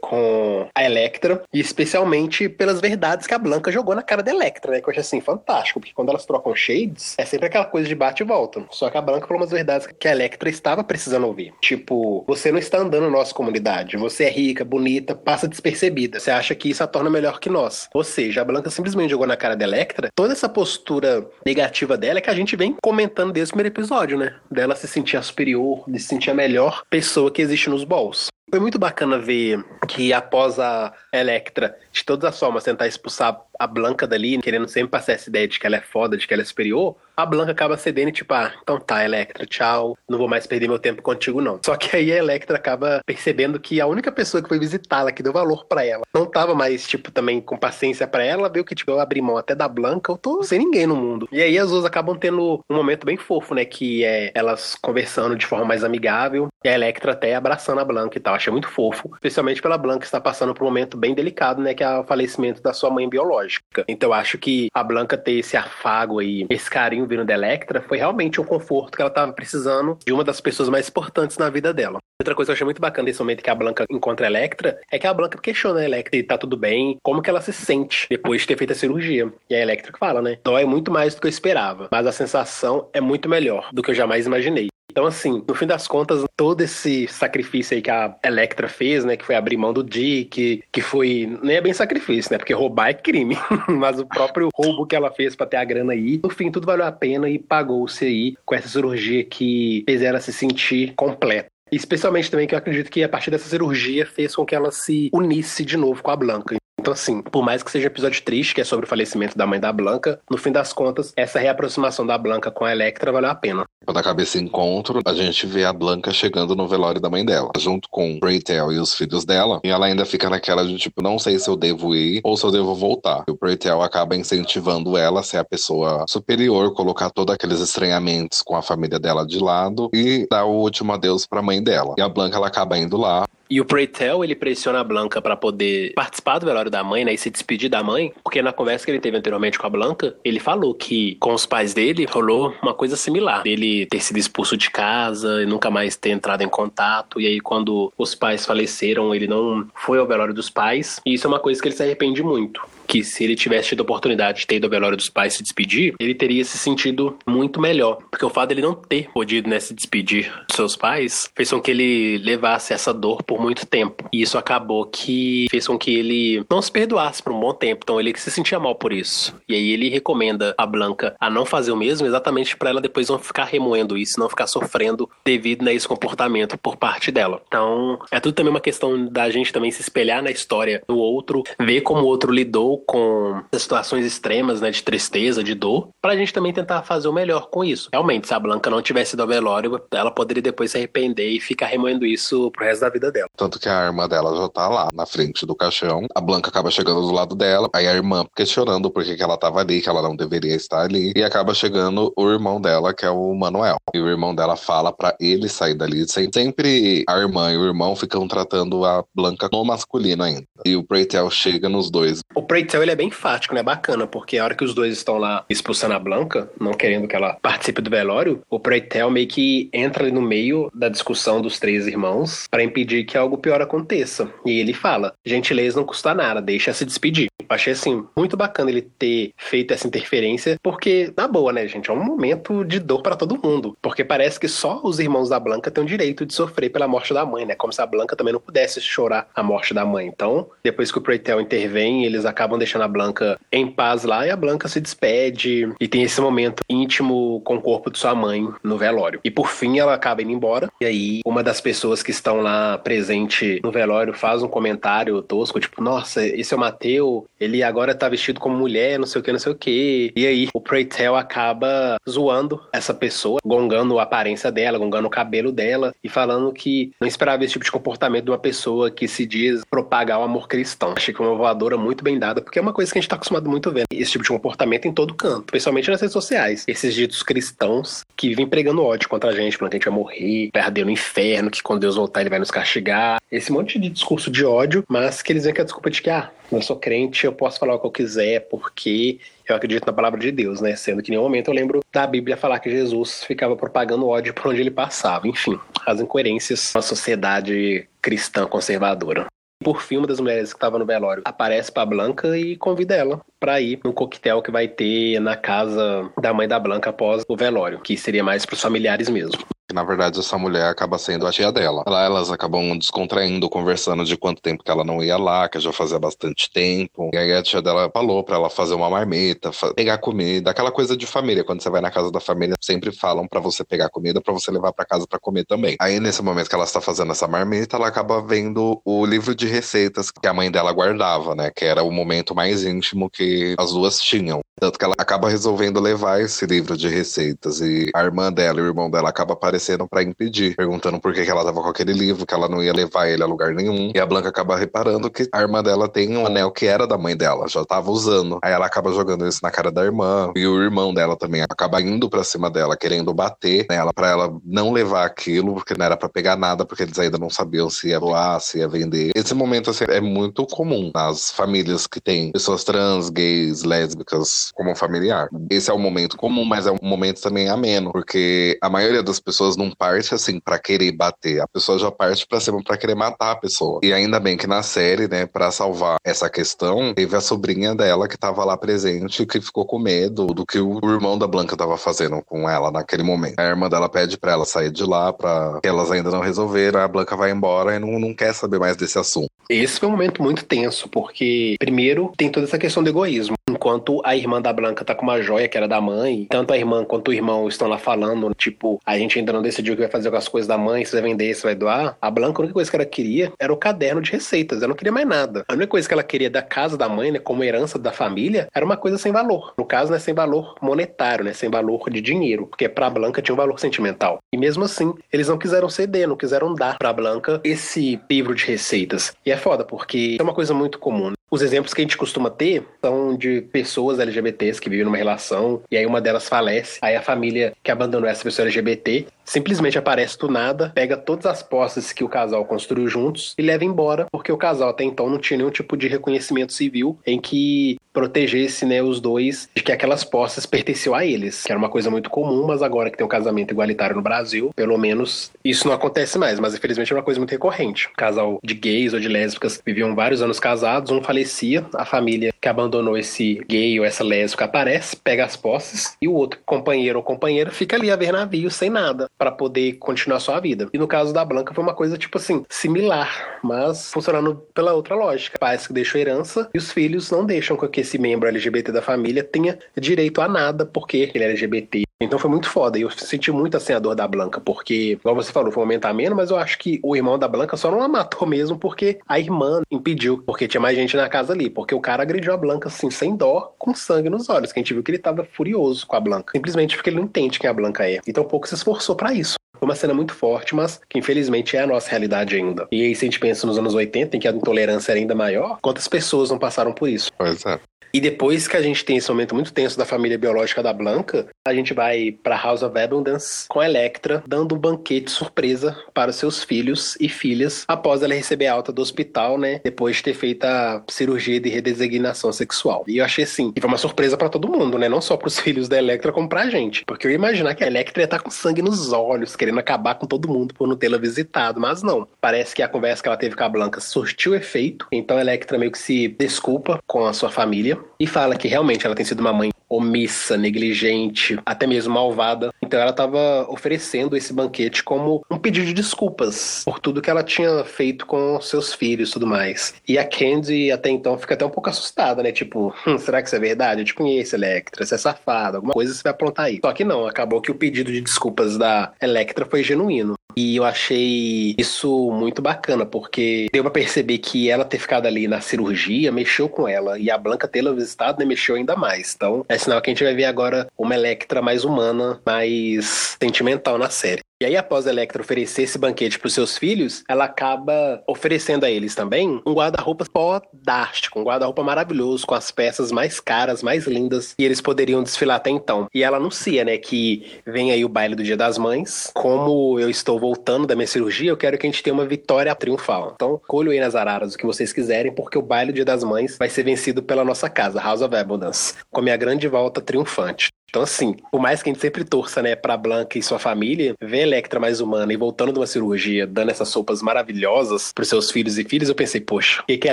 com a Electra, e especialmente pelas verdades que a Blanca jogou na cara da Electra, né? Que eu achei assim, fantástico, porque quando elas trocam shades, é sempre aquela coisa de bate e volta. Só que a Blanca falou umas verdades que a Electra estava precisando ouvir. Tipo, você não está andando na nossa comunidade, você é rica, bonita, passa despercebida. Você acha que isso a torna melhor que nós. Ou seja, a Blanca simplesmente jogou na cara da Electra toda essa postura negativa dela é que a gente vem comentando desde o primeiro episódio, né? Dela se sentir superior, de se sentir a melhor pessoa que existe nos balls. Foi muito bacana ver que após a Electra, de todas as formas, tentar expulsar a Blanca dali, querendo sempre passar essa ideia de que ela é foda, de que ela é superior, a Blanca acaba cedendo e tipo, ah, então tá, Electra, tchau, não vou mais perder meu tempo contigo não. Só que aí a Electra acaba percebendo que a única pessoa que foi visitá-la, que deu valor para ela, não tava mais, tipo, também com paciência para ela, viu que, tipo, eu abri mão até da Blanca, eu tô sem ninguém no mundo. E aí as duas acabam tendo um momento bem fofo, né, que é elas conversando de forma mais amigável, e a Electra até abraçando a Blanca e tal, achei muito fofo, especialmente pela Blanca estar passando por um momento bem delicado, né, que é o falecimento da sua mãe biológica. Então acho que a Blanca ter esse afago aí, esse carinho vindo da Electra, foi realmente um conforto que ela estava precisando de uma das pessoas mais importantes na vida dela. Outra coisa que eu achei muito bacana nesse momento que a Blanca encontra a Electra é que a Blanca questiona a Electra e tá tudo bem, como que ela se sente depois de ter feito a cirurgia. E a Electra fala, né? Dói muito mais do que eu esperava, mas a sensação é muito melhor do que eu jamais imaginei. Então, assim, no fim das contas, todo esse sacrifício aí que a Electra fez, né? Que foi abrir mão do Dick, que foi. Nem é bem sacrifício, né? Porque roubar é crime. <laughs> Mas o próprio roubo que ela fez para ter a grana aí, no fim, tudo valeu a pena e pagou-se aí com essa cirurgia que fez ela se sentir completa. Especialmente também que eu acredito que a partir dessa cirurgia fez com que ela se unisse de novo com a Blanca. Então, assim, por mais que seja um episódio triste, que é sobre o falecimento da mãe da Blanca, no fim das contas, essa reaproximação da Blanca com a Electra valeu a pena. Quando acaba esse encontro, a gente vê a Blanca chegando no velório da mãe dela, junto com Preytel e os filhos dela, e ela ainda fica naquela de tipo, não sei se eu devo ir ou se eu devo voltar. E o Preytel acaba incentivando ela a ser a pessoa superior, colocar todos aqueles estranhamentos com a família dela de lado e dar o último adeus pra mãe dela. E a Blanca, ela acaba indo lá, e o Preytel, ele pressiona a Blanca para poder participar do velório da mãe, né, e se despedir da mãe, porque na conversa que ele teve anteriormente com a Blanca, ele falou que com os pais dele rolou uma coisa similar, ele ter sido expulso de casa e nunca mais ter entrado em contato, e aí quando os pais faleceram, ele não foi ao velório dos pais, e isso é uma coisa que ele se arrepende muito que se ele tivesse tido a oportunidade de ter ido ao velório dos pais se despedir, ele teria se sentido muito melhor. Porque o fato dele não ter podido né, se despedir dos seus pais fez com que ele levasse essa dor por muito tempo. E isso acabou que fez com que ele não se perdoasse por um bom tempo. Então ele se sentia mal por isso. E aí ele recomenda a Blanca a não fazer o mesmo, exatamente para ela depois não ficar remoendo isso, não ficar sofrendo devido a esse comportamento por parte dela. Então é tudo também uma questão da gente também se espelhar na história do outro, ver como o outro lidou com situações extremas, né, de tristeza, de dor, pra gente também tentar fazer o melhor com isso. Realmente, se a Blanca não tivesse ido ao velório, ela poderia depois se arrepender e ficar remoendo isso pro resto da vida dela. Tanto que a irmã dela já tá lá, na frente do caixão, a Blanca acaba chegando do lado dela, aí a irmã questionando por que, que ela tava ali, que ela não deveria estar ali, e acaba chegando o irmão dela, que é o Manuel. E o irmão dela fala para ele sair dali. Sempre a irmã e o irmão ficam tratando a Blanca no masculino ainda. E o Preytel chega nos dois. O Preytel Marcel ele é bem enfático, né? Bacana, porque a hora que os dois estão lá expulsando a Blanca, não querendo que ela participe do velório, o Preytel meio que entra ali no meio da discussão dos três irmãos para impedir que algo pior aconteça. E ele fala: gentileza não custa nada, deixa se despedir. achei assim, muito bacana ele ter feito essa interferência, porque, na boa, né, gente, é um momento de dor para todo mundo. Porque parece que só os irmãos da Blanca têm o direito de sofrer pela morte da mãe, né? Como se a Blanca também não pudesse chorar a morte da mãe. Então, depois que o Preytel intervém, eles acabam deixando a Blanca em paz lá e a Blanca se despede e tem esse momento íntimo com o corpo de sua mãe no velório. E por fim ela acaba indo embora. E aí uma das pessoas que estão lá presente no velório faz um comentário tosco, tipo, nossa, esse é o Mateu, ele agora tá vestido como mulher, não sei o que, não sei o que. E aí o Preytel acaba zoando essa pessoa, gongando a aparência dela, gongando o cabelo dela e falando que não esperava esse tipo de comportamento de uma pessoa que se diz propagar o amor cristão. Achei que uma voadora muito bem dada, porque é uma coisa que a gente tá acostumado muito a ver. Esse tipo de comportamento em todo canto, principalmente nas redes sociais. Esses ditos cristãos que vêm pregando ódio contra a gente, falando que a gente vai morrer, perder no inferno, que quando Deus voltar ele vai nos castigar. Esse monte de discurso de ódio, mas que eles vêm com a desculpa de que, ah, eu sou crente, eu posso falar o que eu quiser, porque eu acredito na palavra de Deus, né? Sendo que em nenhum momento eu lembro da Bíblia falar que Jesus ficava propagando ódio por onde ele passava. Enfim, as incoerências da sociedade cristã conservadora. Por fim, uma das mulheres que estava no velório aparece pra Blanca e convida ela para ir no coquetel que vai ter na casa da mãe da Blanca após o velório, que seria mais pros familiares mesmo. na verdade essa mulher acaba sendo a tia dela. Lá elas acabam descontraindo, conversando de quanto tempo que ela não ia lá, que já fazia bastante tempo. E aí a tia dela falou pra ela fazer uma marmita, pegar comida, aquela coisa de família. Quando você vai na casa da família, sempre falam para você pegar comida para você levar para casa para comer também. Aí nesse momento que ela está fazendo essa marmita, ela acaba vendo o livro de receitas que a mãe dela guardava, né? Que era o momento mais íntimo que as duas tinham. Tanto que ela acaba resolvendo levar esse livro de receitas e a irmã dela e o irmão dela acaba aparecendo para impedir, perguntando por que, que ela tava com aquele livro, que ela não ia levar ele a lugar nenhum. E a Blanca acaba reparando que a irmã dela tem um anel que era da mãe dela, já tava usando. Aí ela acaba jogando isso na cara da irmã e o irmão dela também acaba indo para cima dela, querendo bater nela para ela não levar aquilo, porque não era para pegar nada, porque eles ainda não sabiam se ia doar, se ia vender. Esse momento assim, é muito comum nas famílias que tem pessoas trans, gays, lésbicas como familiar. Esse é um momento comum, mas é um momento também ameno, porque a maioria das pessoas não parte assim para querer bater, a pessoa já parte para cima para querer matar a pessoa. E ainda bem que na série, né, para salvar essa questão, teve a sobrinha dela que tava lá presente que ficou com medo do que o irmão da Blanca tava fazendo com ela naquele momento. A irmã dela pede para ela sair de lá, para elas ainda não resolveram, a Blanca vai embora e não, não quer saber mais desse assunto. Esse foi um momento muito tenso, porque primeiro tem toda essa questão do egoísmo. Enquanto a irmã da Blanca tá com uma joia que era da mãe, tanto a irmã quanto o irmão estão lá falando, tipo, a gente ainda não decidiu o que vai fazer com as coisas da mãe, se vai vender, se vai doar. A Blanca, a única coisa que ela queria era o caderno de receitas, ela não queria mais nada. A única coisa que ela queria da casa da mãe, né, como herança da família, era uma coisa sem valor. No caso, né, sem valor monetário, né, sem valor de dinheiro, porque pra Blanca tinha um valor sentimental. E mesmo assim, eles não quiseram ceder, não quiseram dar pra Blanca esse livro de receitas. E é foda, porque é uma coisa muito comum. Né? Os exemplos que a gente costuma ter são de pessoas LGBTs que vivem numa relação e aí uma delas falece, aí a família que abandonou essa pessoa LGBT simplesmente aparece do nada, pega todas as posses que o casal construiu juntos e leva embora, porque o casal até então não tinha nenhum tipo de reconhecimento civil em que protegesse né, os dois de que aquelas posses pertenciam a eles, que era uma coisa muito comum, mas agora que tem um casamento igualitário no Brasil, pelo menos isso não acontece mais, mas infelizmente é uma coisa muito recorrente. Um casal de gays ou de lésbicas viviam vários anos casados, um falecia, a família que abandonou esse gay ou essa lésbica aparece, pega as posses e o outro companheiro ou companheira fica ali a ver navio sem nada para poder continuar sua vida. E no caso da Blanca foi uma coisa tipo assim, similar, mas funcionando pela outra lógica. Pais que deixam herança e os filhos não deixam que esse membro LGBT da família tenha direito a nada porque ele é LGBT. Então foi muito foda. E eu senti muito assim a dor da Blanca, porque, igual você falou, foi um momento ameno, mas eu acho que o irmão da Blanca só não a matou mesmo porque a irmã impediu, porque tinha mais gente na casa ali. Porque o cara agrediu a Blanca assim, sem dó, com sangue nos olhos. Que a gente viu que ele tava furioso com a Blanca. Simplesmente porque ele não entende quem a Blanca é. Então pouco se esforçou para isso. Foi uma cena muito forte, mas que infelizmente é a nossa realidade ainda. E aí, se a gente pensa nos anos 80, em que a intolerância era ainda maior, quantas pessoas não passaram por isso? Pois é. E depois que a gente tem esse momento muito tenso da família biológica da Blanca, a gente vai para House of Abundance com Electra dando um banquete surpresa para os seus filhos e filhas após ela receber alta do hospital, né? Depois de ter feito a cirurgia de redesignação sexual. E eu achei assim, e foi uma surpresa para todo mundo, né? Não só para os <laughs> filhos da Electra, como pra gente. Porque eu ia imaginar que a Electra ia estar tá com sangue nos olhos, querendo acabar com todo mundo por não tê-la visitado, mas não. Parece que a conversa que ela teve com a Blanca surtiu efeito, então a Electra meio que se desculpa com a sua família e fala que realmente ela tem sido uma mãe omissa, negligente, até mesmo malvada. Então ela estava oferecendo esse banquete como um pedido de desculpas por tudo que ela tinha feito com seus filhos e tudo mais. E a Candy até então fica até um pouco assustada, né? Tipo, hum, será que isso é verdade? Eu te conheço, Electra, você é safada, alguma coisa você vai aprontar aí. Só que não, acabou que o pedido de desculpas da Electra foi genuíno. E eu achei isso muito bacana, porque deu pra perceber que ela ter ficado ali na cirurgia mexeu com ela. E a Blanca tê-la visitado né, mexeu ainda mais. Então é sinal que a gente vai ver agora uma Electra mais humana, mais sentimental na série. E aí, após a Electra oferecer esse banquete para os seus filhos, ela acaba oferecendo a eles também um guarda-roupa fodástico, um guarda-roupa maravilhoso, com as peças mais caras, mais lindas, e eles poderiam desfilar até então. E ela anuncia, né, que vem aí o baile do Dia das Mães. Como eu estou voltando da minha cirurgia, eu quero que a gente tenha uma vitória triunfal. Então, colho aí nas araras o que vocês quiserem, porque o baile do Dia das Mães vai ser vencido pela nossa casa, House of Abundance, com a minha grande volta triunfante. Então, assim, por mais que a gente sempre torça, né, pra Blanca e sua família, ver Electra mais humana e voltando de uma cirurgia, dando essas sopas maravilhosas pros seus filhos e filhas, eu pensei, poxa, o que, que a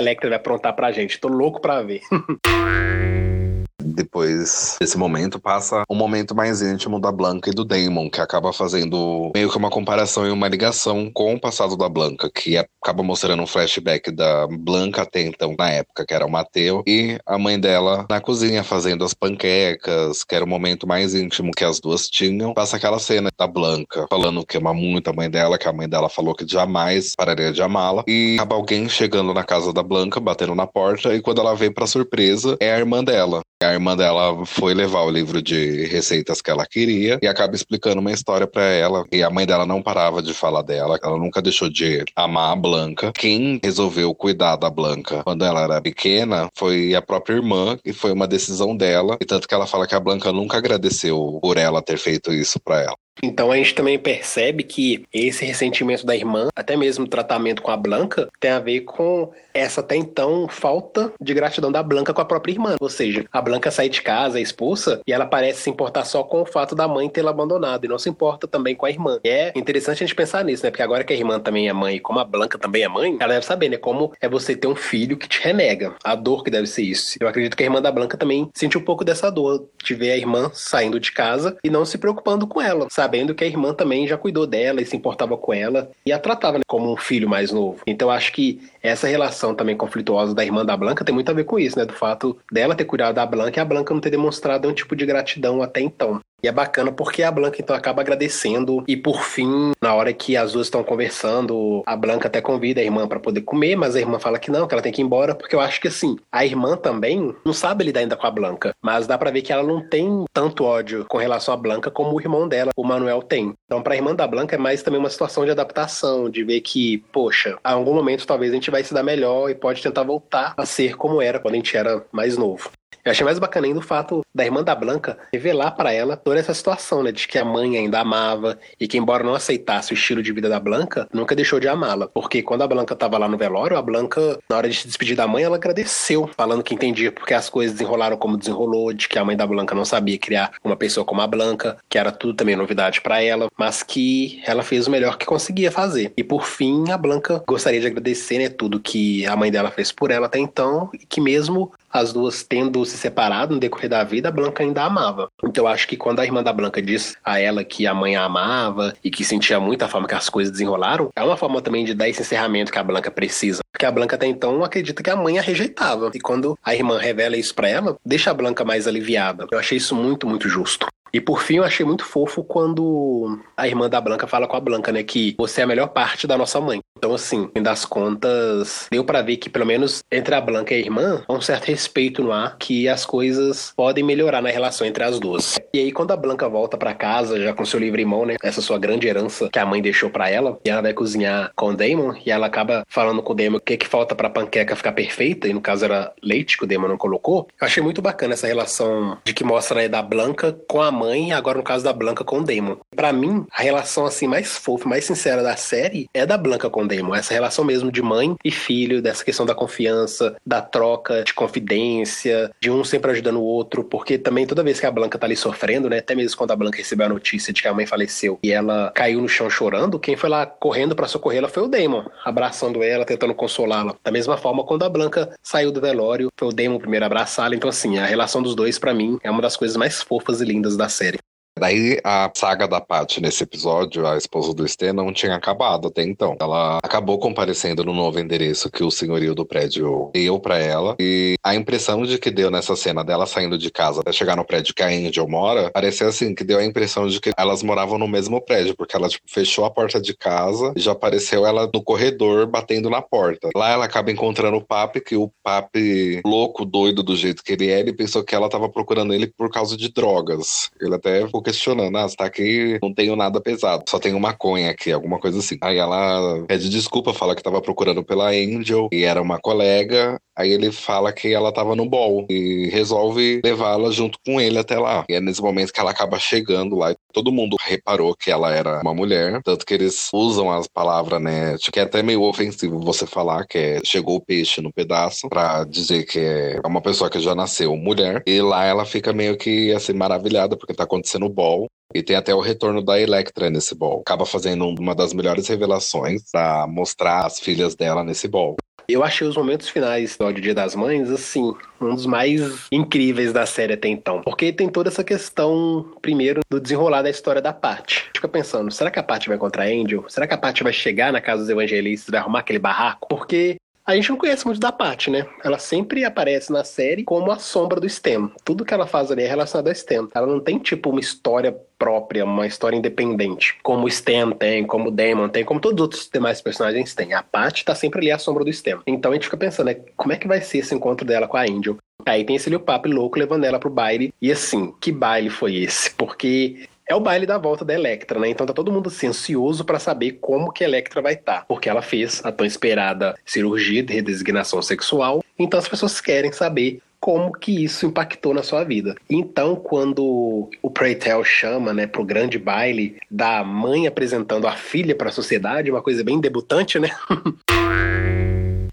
Electra vai aprontar pra gente? Tô louco pra ver. <laughs> depois desse momento passa um momento mais íntimo da Blanca e do Damon, que acaba fazendo meio que uma comparação e uma ligação com o passado da Blanca, que acaba mostrando um flashback da Blanca até então, na época, que era o Mateu, e a mãe dela na cozinha fazendo as panquecas, que era o momento mais íntimo que as duas tinham. Passa aquela cena da Blanca falando que ama muito a mãe dela, que a mãe dela falou que jamais pararia de amá-la, e acaba alguém chegando na casa da Blanca, batendo na porta, e quando ela vem pra surpresa, é a irmã dela. A irmã dela foi levar o livro de receitas que ela queria e acaba explicando uma história para ela. E a mãe dela não parava de falar dela, ela nunca deixou de amar a Blanca. Quem resolveu cuidar da Blanca quando ela era pequena foi a própria irmã, e foi uma decisão dela. E tanto que ela fala que a Blanca nunca agradeceu por ela ter feito isso para ela. Então a gente também percebe que esse ressentimento da irmã, até mesmo o tratamento com a Blanca, tem a ver com essa até então falta de gratidão da Blanca com a própria irmã. Ou seja, a Blanca sai de casa, é expulsa, e ela parece se importar só com o fato da mãe tê-la abandonado, e não se importa também com a irmã. E é interessante a gente pensar nisso, né? Porque agora que a irmã também é mãe, e como a Blanca também é mãe, ela deve saber, né? Como é você ter um filho que te renega. A dor que deve ser isso. Eu acredito que a irmã da Blanca também sente um pouco dessa dor de ver a irmã saindo de casa e não se preocupando com ela, sabendo que a irmã também já cuidou dela e se importava com ela e a tratava né, como um filho mais novo. Então acho que essa relação também conflituosa da irmã da Blanca tem muito a ver com isso, né? Do fato dela ter cuidado da Blanca e a Blanca não ter demonstrado um tipo de gratidão até então. E é bacana porque a Blanca então acaba agradecendo e por fim, na hora que as duas estão conversando, a Blanca até convida a irmã para poder comer, mas a irmã fala que não, que ela tem que ir embora, porque eu acho que assim, a irmã também não sabe lidar ainda com a Blanca, mas dá para ver que ela não tem tanto ódio com relação à Blanca como o irmão dela, o Manuel tem. Então, para a irmã da Blanca é mais também uma situação de adaptação, de ver que, poxa, a algum momento talvez a gente vai se dar melhor e pode tentar voltar a ser como era quando a gente era mais novo. Eu achei mais bacana ainda o fato da irmã da Blanca revelar para ela toda essa situação, né? De que a mãe ainda amava e que, embora não aceitasse o estilo de vida da Blanca, nunca deixou de amá-la. Porque quando a Blanca tava lá no velório, a Blanca, na hora de se despedir da mãe, ela agradeceu, falando que entendia porque as coisas desenrolaram como desenrolou, de que a mãe da Blanca não sabia criar uma pessoa como a Blanca, que era tudo também novidade para ela, mas que ela fez o melhor que conseguia fazer. E por fim, a Blanca gostaria de agradecer, né, tudo que a mãe dela fez por ela até então, e que mesmo as duas tendo se separado no decorrer da vida, a Blanca ainda amava. Então eu acho que quando a irmã da Blanca diz a ela que a mãe a amava e que sentia muito a forma que as coisas desenrolaram, é uma forma também de dar esse encerramento que a Blanca precisa. Porque a Blanca até então acredita que a mãe a rejeitava. E quando a irmã revela isso para ela, deixa a Blanca mais aliviada. Eu achei isso muito, muito justo. E por fim, eu achei muito fofo quando a irmã da Blanca fala com a Blanca, né, que você é a melhor parte da nossa mãe. Então, assim, das contas, deu para ver que pelo menos entre a Blanca e a irmã, há um certo respeito no ar, que as coisas podem melhorar na relação entre as duas. E aí, quando a Blanca volta para casa, já com seu livro em mão, né, essa sua grande herança que a mãe deixou para ela, e ela vai cozinhar com o Damon, e ela acaba falando com o Damon o que que falta pra panqueca ficar perfeita, e no caso era leite que o Damon não colocou. Eu achei muito bacana essa relação de que mostra, né, da Blanca com a mãe, agora no caso da Blanca com o Damon. Para mim, a relação assim mais fofa, mais sincera da série é da Blanca com o Damon, essa relação mesmo de mãe e filho, dessa questão da confiança, da troca de confidência, de um sempre ajudando o outro, porque também toda vez que a Blanca tá ali sofrendo, né, até mesmo quando a Blanca recebeu a notícia de que a mãe faleceu e ela caiu no chão chorando, quem foi lá correndo para socorrê-la foi o Damon, abraçando ela, tentando consolá-la. Da mesma forma, quando a Blanca saiu do velório, foi o Damon primeiro abraçá-la, então assim, a relação dos dois para mim é uma das coisas mais fofas e lindas da série. Daí a saga da Paty nesse episódio, a esposa do Stê, não tinha acabado até então. Ela acabou comparecendo no novo endereço que o senhorio do prédio deu para ela. E a impressão de que deu nessa cena dela saindo de casa até chegar no prédio que a Angel mora, parecia assim, que deu a impressão de que elas moravam no mesmo prédio, porque ela tipo, fechou a porta de casa e já apareceu ela no corredor batendo na porta. Lá ela acaba encontrando o Papi, que o Papi, louco, doido do jeito que ele é, ele pensou que ela tava procurando ele por causa de drogas. Ele até ficou questionando, ah, você tá aqui, não tenho nada pesado, só tenho maconha aqui, alguma coisa assim. Aí ela pede desculpa, fala que tava procurando pela Angel e era uma colega. Aí ele fala que ela tava no ball e resolve levá-la junto com ele até lá. E é nesse momento que ela acaba chegando lá. Todo mundo reparou que ela era uma mulher, tanto que eles usam as palavras, né? Que é até meio ofensivo você falar que é chegou o peixe no pedaço, pra dizer que é uma pessoa que já nasceu mulher. E lá ela fica meio que assim maravilhada porque tá acontecendo o ball. E tem até o retorno da Electra nesse ball. Acaba fazendo uma das melhores revelações pra mostrar as filhas dela nesse ball. Eu achei os momentos finais do Dia das Mães, assim, um dos mais incríveis da série até então. Porque tem toda essa questão, primeiro, do desenrolar da história da Paty. Fica pensando, será que a Paty vai contra a Angel? Será que a Paty vai chegar na casa dos evangelistas e vai arrumar aquele barraco? Porque a gente não conhece muito da Paty, né? Ela sempre aparece na série como a sombra do Stem. Tudo que ela faz ali é relacionado ao Stem. Ela não tem, tipo, uma história própria, uma história independente, como o Stem tem, como o Damon tem, como todos os outros demais personagens têm. A Paty tá sempre ali à sombra do Stem. Então a gente fica pensando, né? Como é que vai ser esse encontro dela com a Angel? Aí tem esse Lil Papo louco levando ela pro baile. E assim, que baile foi esse? Porque é o baile da volta da Electra, né? Então tá todo mundo assim, ansioso para saber como que a Electra vai estar, tá, porque ela fez a tão esperada cirurgia de redesignação sexual. Então as pessoas querem saber como que isso impactou na sua vida. Então, quando o Preytel chama, né, pro grande baile da mãe apresentando a filha para a sociedade, uma coisa bem debutante, né? <laughs>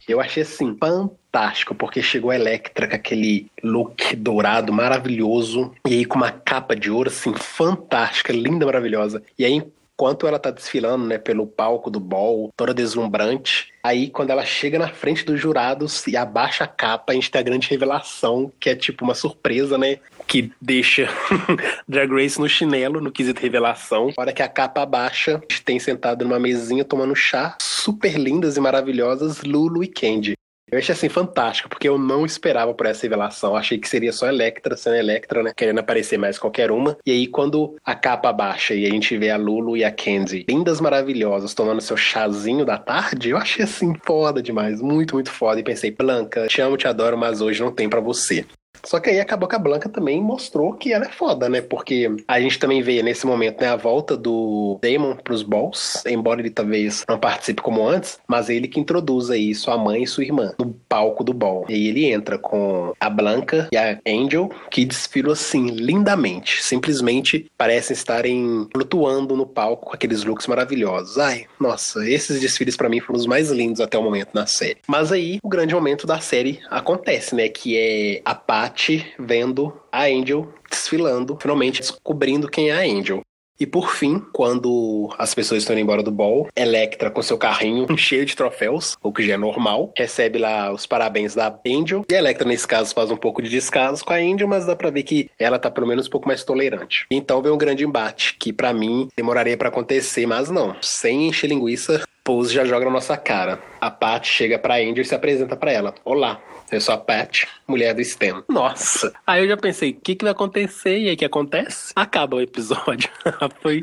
Eu achei assim fantástico, porque chegou a Electra com aquele look dourado maravilhoso e aí com uma capa de ouro assim fantástica, linda, maravilhosa. E aí enquanto ela tá desfilando, né, pelo palco do ball, toda deslumbrante. Aí, quando ela chega na frente dos jurados e abaixa a capa, a gente tem a grande revelação, que é tipo uma surpresa, né? Que deixa <laughs> Drag Race no chinelo, no quesito revelação. Na hora que a capa abaixa, a gente tem sentado numa mesinha tomando chá, super lindas e maravilhosas, Lulu e Candy. Eu achei assim fantástico, porque eu não esperava por essa revelação. Achei que seria só Electra sendo Electra, né? Querendo aparecer mais qualquer uma. E aí, quando a capa baixa e a gente vê a Lulu e a Candy, lindas, maravilhosas, tomando seu chazinho da tarde, eu achei assim foda demais. Muito, muito foda. E pensei, Blanca, te amo, te adoro, mas hoje não tem para você. Só que aí acabou que a Blanca também mostrou que ela é foda, né? Porque a gente também vê nesse momento né, a volta do Damon pros Balls, embora ele talvez não participe como antes, mas é ele que introduz aí sua mãe e sua irmã no palco do Ball. E aí ele entra com a Blanca e a Angel, que desfilam assim lindamente. Simplesmente parecem estarem flutuando no palco com aqueles looks maravilhosos. Ai, nossa, esses desfiles para mim foram os mais lindos até o momento na série. Mas aí o grande momento da série acontece, né? Que é a parte Pat vendo a Angel desfilando, finalmente descobrindo quem é a Angel. E por fim, quando as pessoas estão indo embora do ball, Electra com seu carrinho <laughs> cheio de troféus, o que já é normal, recebe lá os parabéns da Angel. E a Electra, nesse caso, faz um pouco de descaso com a Angel, mas dá pra ver que ela tá pelo menos um pouco mais tolerante. Então vem um grande embate, que para mim demoraria para acontecer, mas não. Sem encher linguiça, Pose já joga na nossa cara. A Pat chega pra Angel e se apresenta para ela. Olá, eu sou a Pat, mulher do STEM. Nossa. Aí eu já pensei, o que, que vai acontecer? E aí que acontece? Acaba o episódio. <laughs> foi.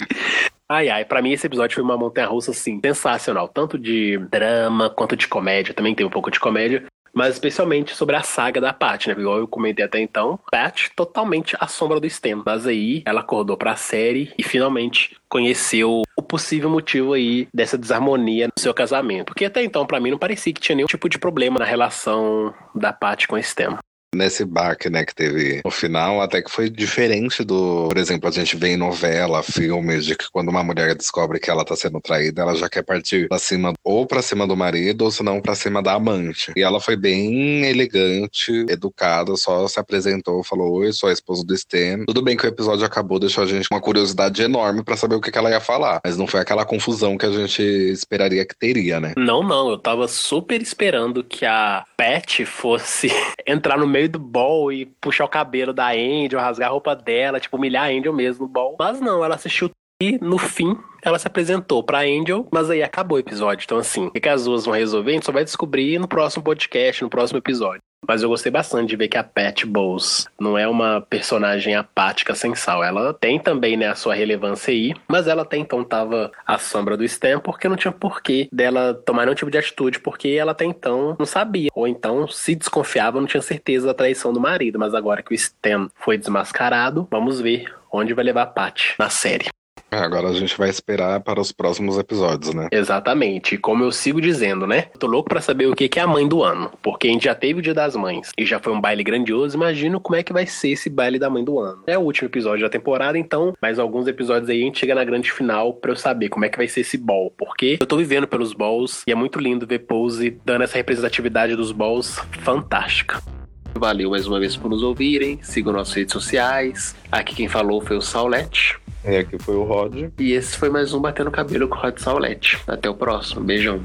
Ai, ai, pra mim esse episódio foi uma montanha russa, assim, sensacional. Tanto de drama quanto de comédia. Também tem um pouco de comédia mas especialmente sobre a saga da Pat, né? Igual eu comentei até então, Pat totalmente à sombra do Stem. Mas aí ela acordou pra série e finalmente conheceu o possível motivo aí dessa desarmonia no seu casamento. Porque até então, para mim, não parecia que tinha nenhum tipo de problema na relação da Pat com o Stem nesse baque, né, que teve no final, até que foi diferente do, por exemplo, a gente vê em novela, filmes, de que quando uma mulher descobre que ela tá sendo traída, ela já quer partir pra cima, ou pra cima do marido, ou se não pra cima da amante. E ela foi bem elegante, educada, só se apresentou, falou, oi, sou a esposa do Sten. Tudo bem que o episódio acabou, deixou a gente com uma curiosidade enorme para saber o que, que ela ia falar, mas não foi aquela confusão que a gente esperaria que teria, né? Não, não, eu tava super esperando que a Pat fosse <laughs> entrar no meio meio do ball e puxar o cabelo da Angel, rasgar a roupa dela, tipo, humilhar a Angel mesmo no ball. Mas não, ela assistiu e no fim ela se apresentou pra Angel, mas aí acabou o episódio. Então, assim, o que as duas vão resolver, a gente só vai descobrir no próximo podcast, no próximo episódio. Mas eu gostei bastante de ver que a Pat Bowles não é uma personagem apática sem sal. Ela tem também, né, a sua relevância aí, mas ela até então tava à sombra do Stan porque não tinha porquê dela tomar nenhum tipo de atitude, porque ela até então não sabia. Ou então, se desconfiava, não tinha certeza da traição do marido. Mas agora que o Stan foi desmascarado, vamos ver onde vai levar a Pat na série. É, agora a gente vai esperar para os próximos episódios, né? Exatamente. Como eu sigo dizendo, né? Tô louco para saber o que é a mãe do ano. Porque a gente já teve o Dia das Mães e já foi um baile grandioso. Imagino como é que vai ser esse baile da mãe do ano. É o último episódio da temporada, então, mais alguns episódios aí a gente chega na grande final para eu saber como é que vai ser esse ball. Porque eu tô vivendo pelos balls e é muito lindo ver Pose dando essa representatividade dos balls fantástica. Valeu mais uma vez por nos ouvirem. Sigam nossas redes sociais. Aqui quem falou foi o Saulete. É, aqui foi o Rod. E esse foi mais um Batendo Cabelo com o Rod Saulete. Até o próximo. Beijão.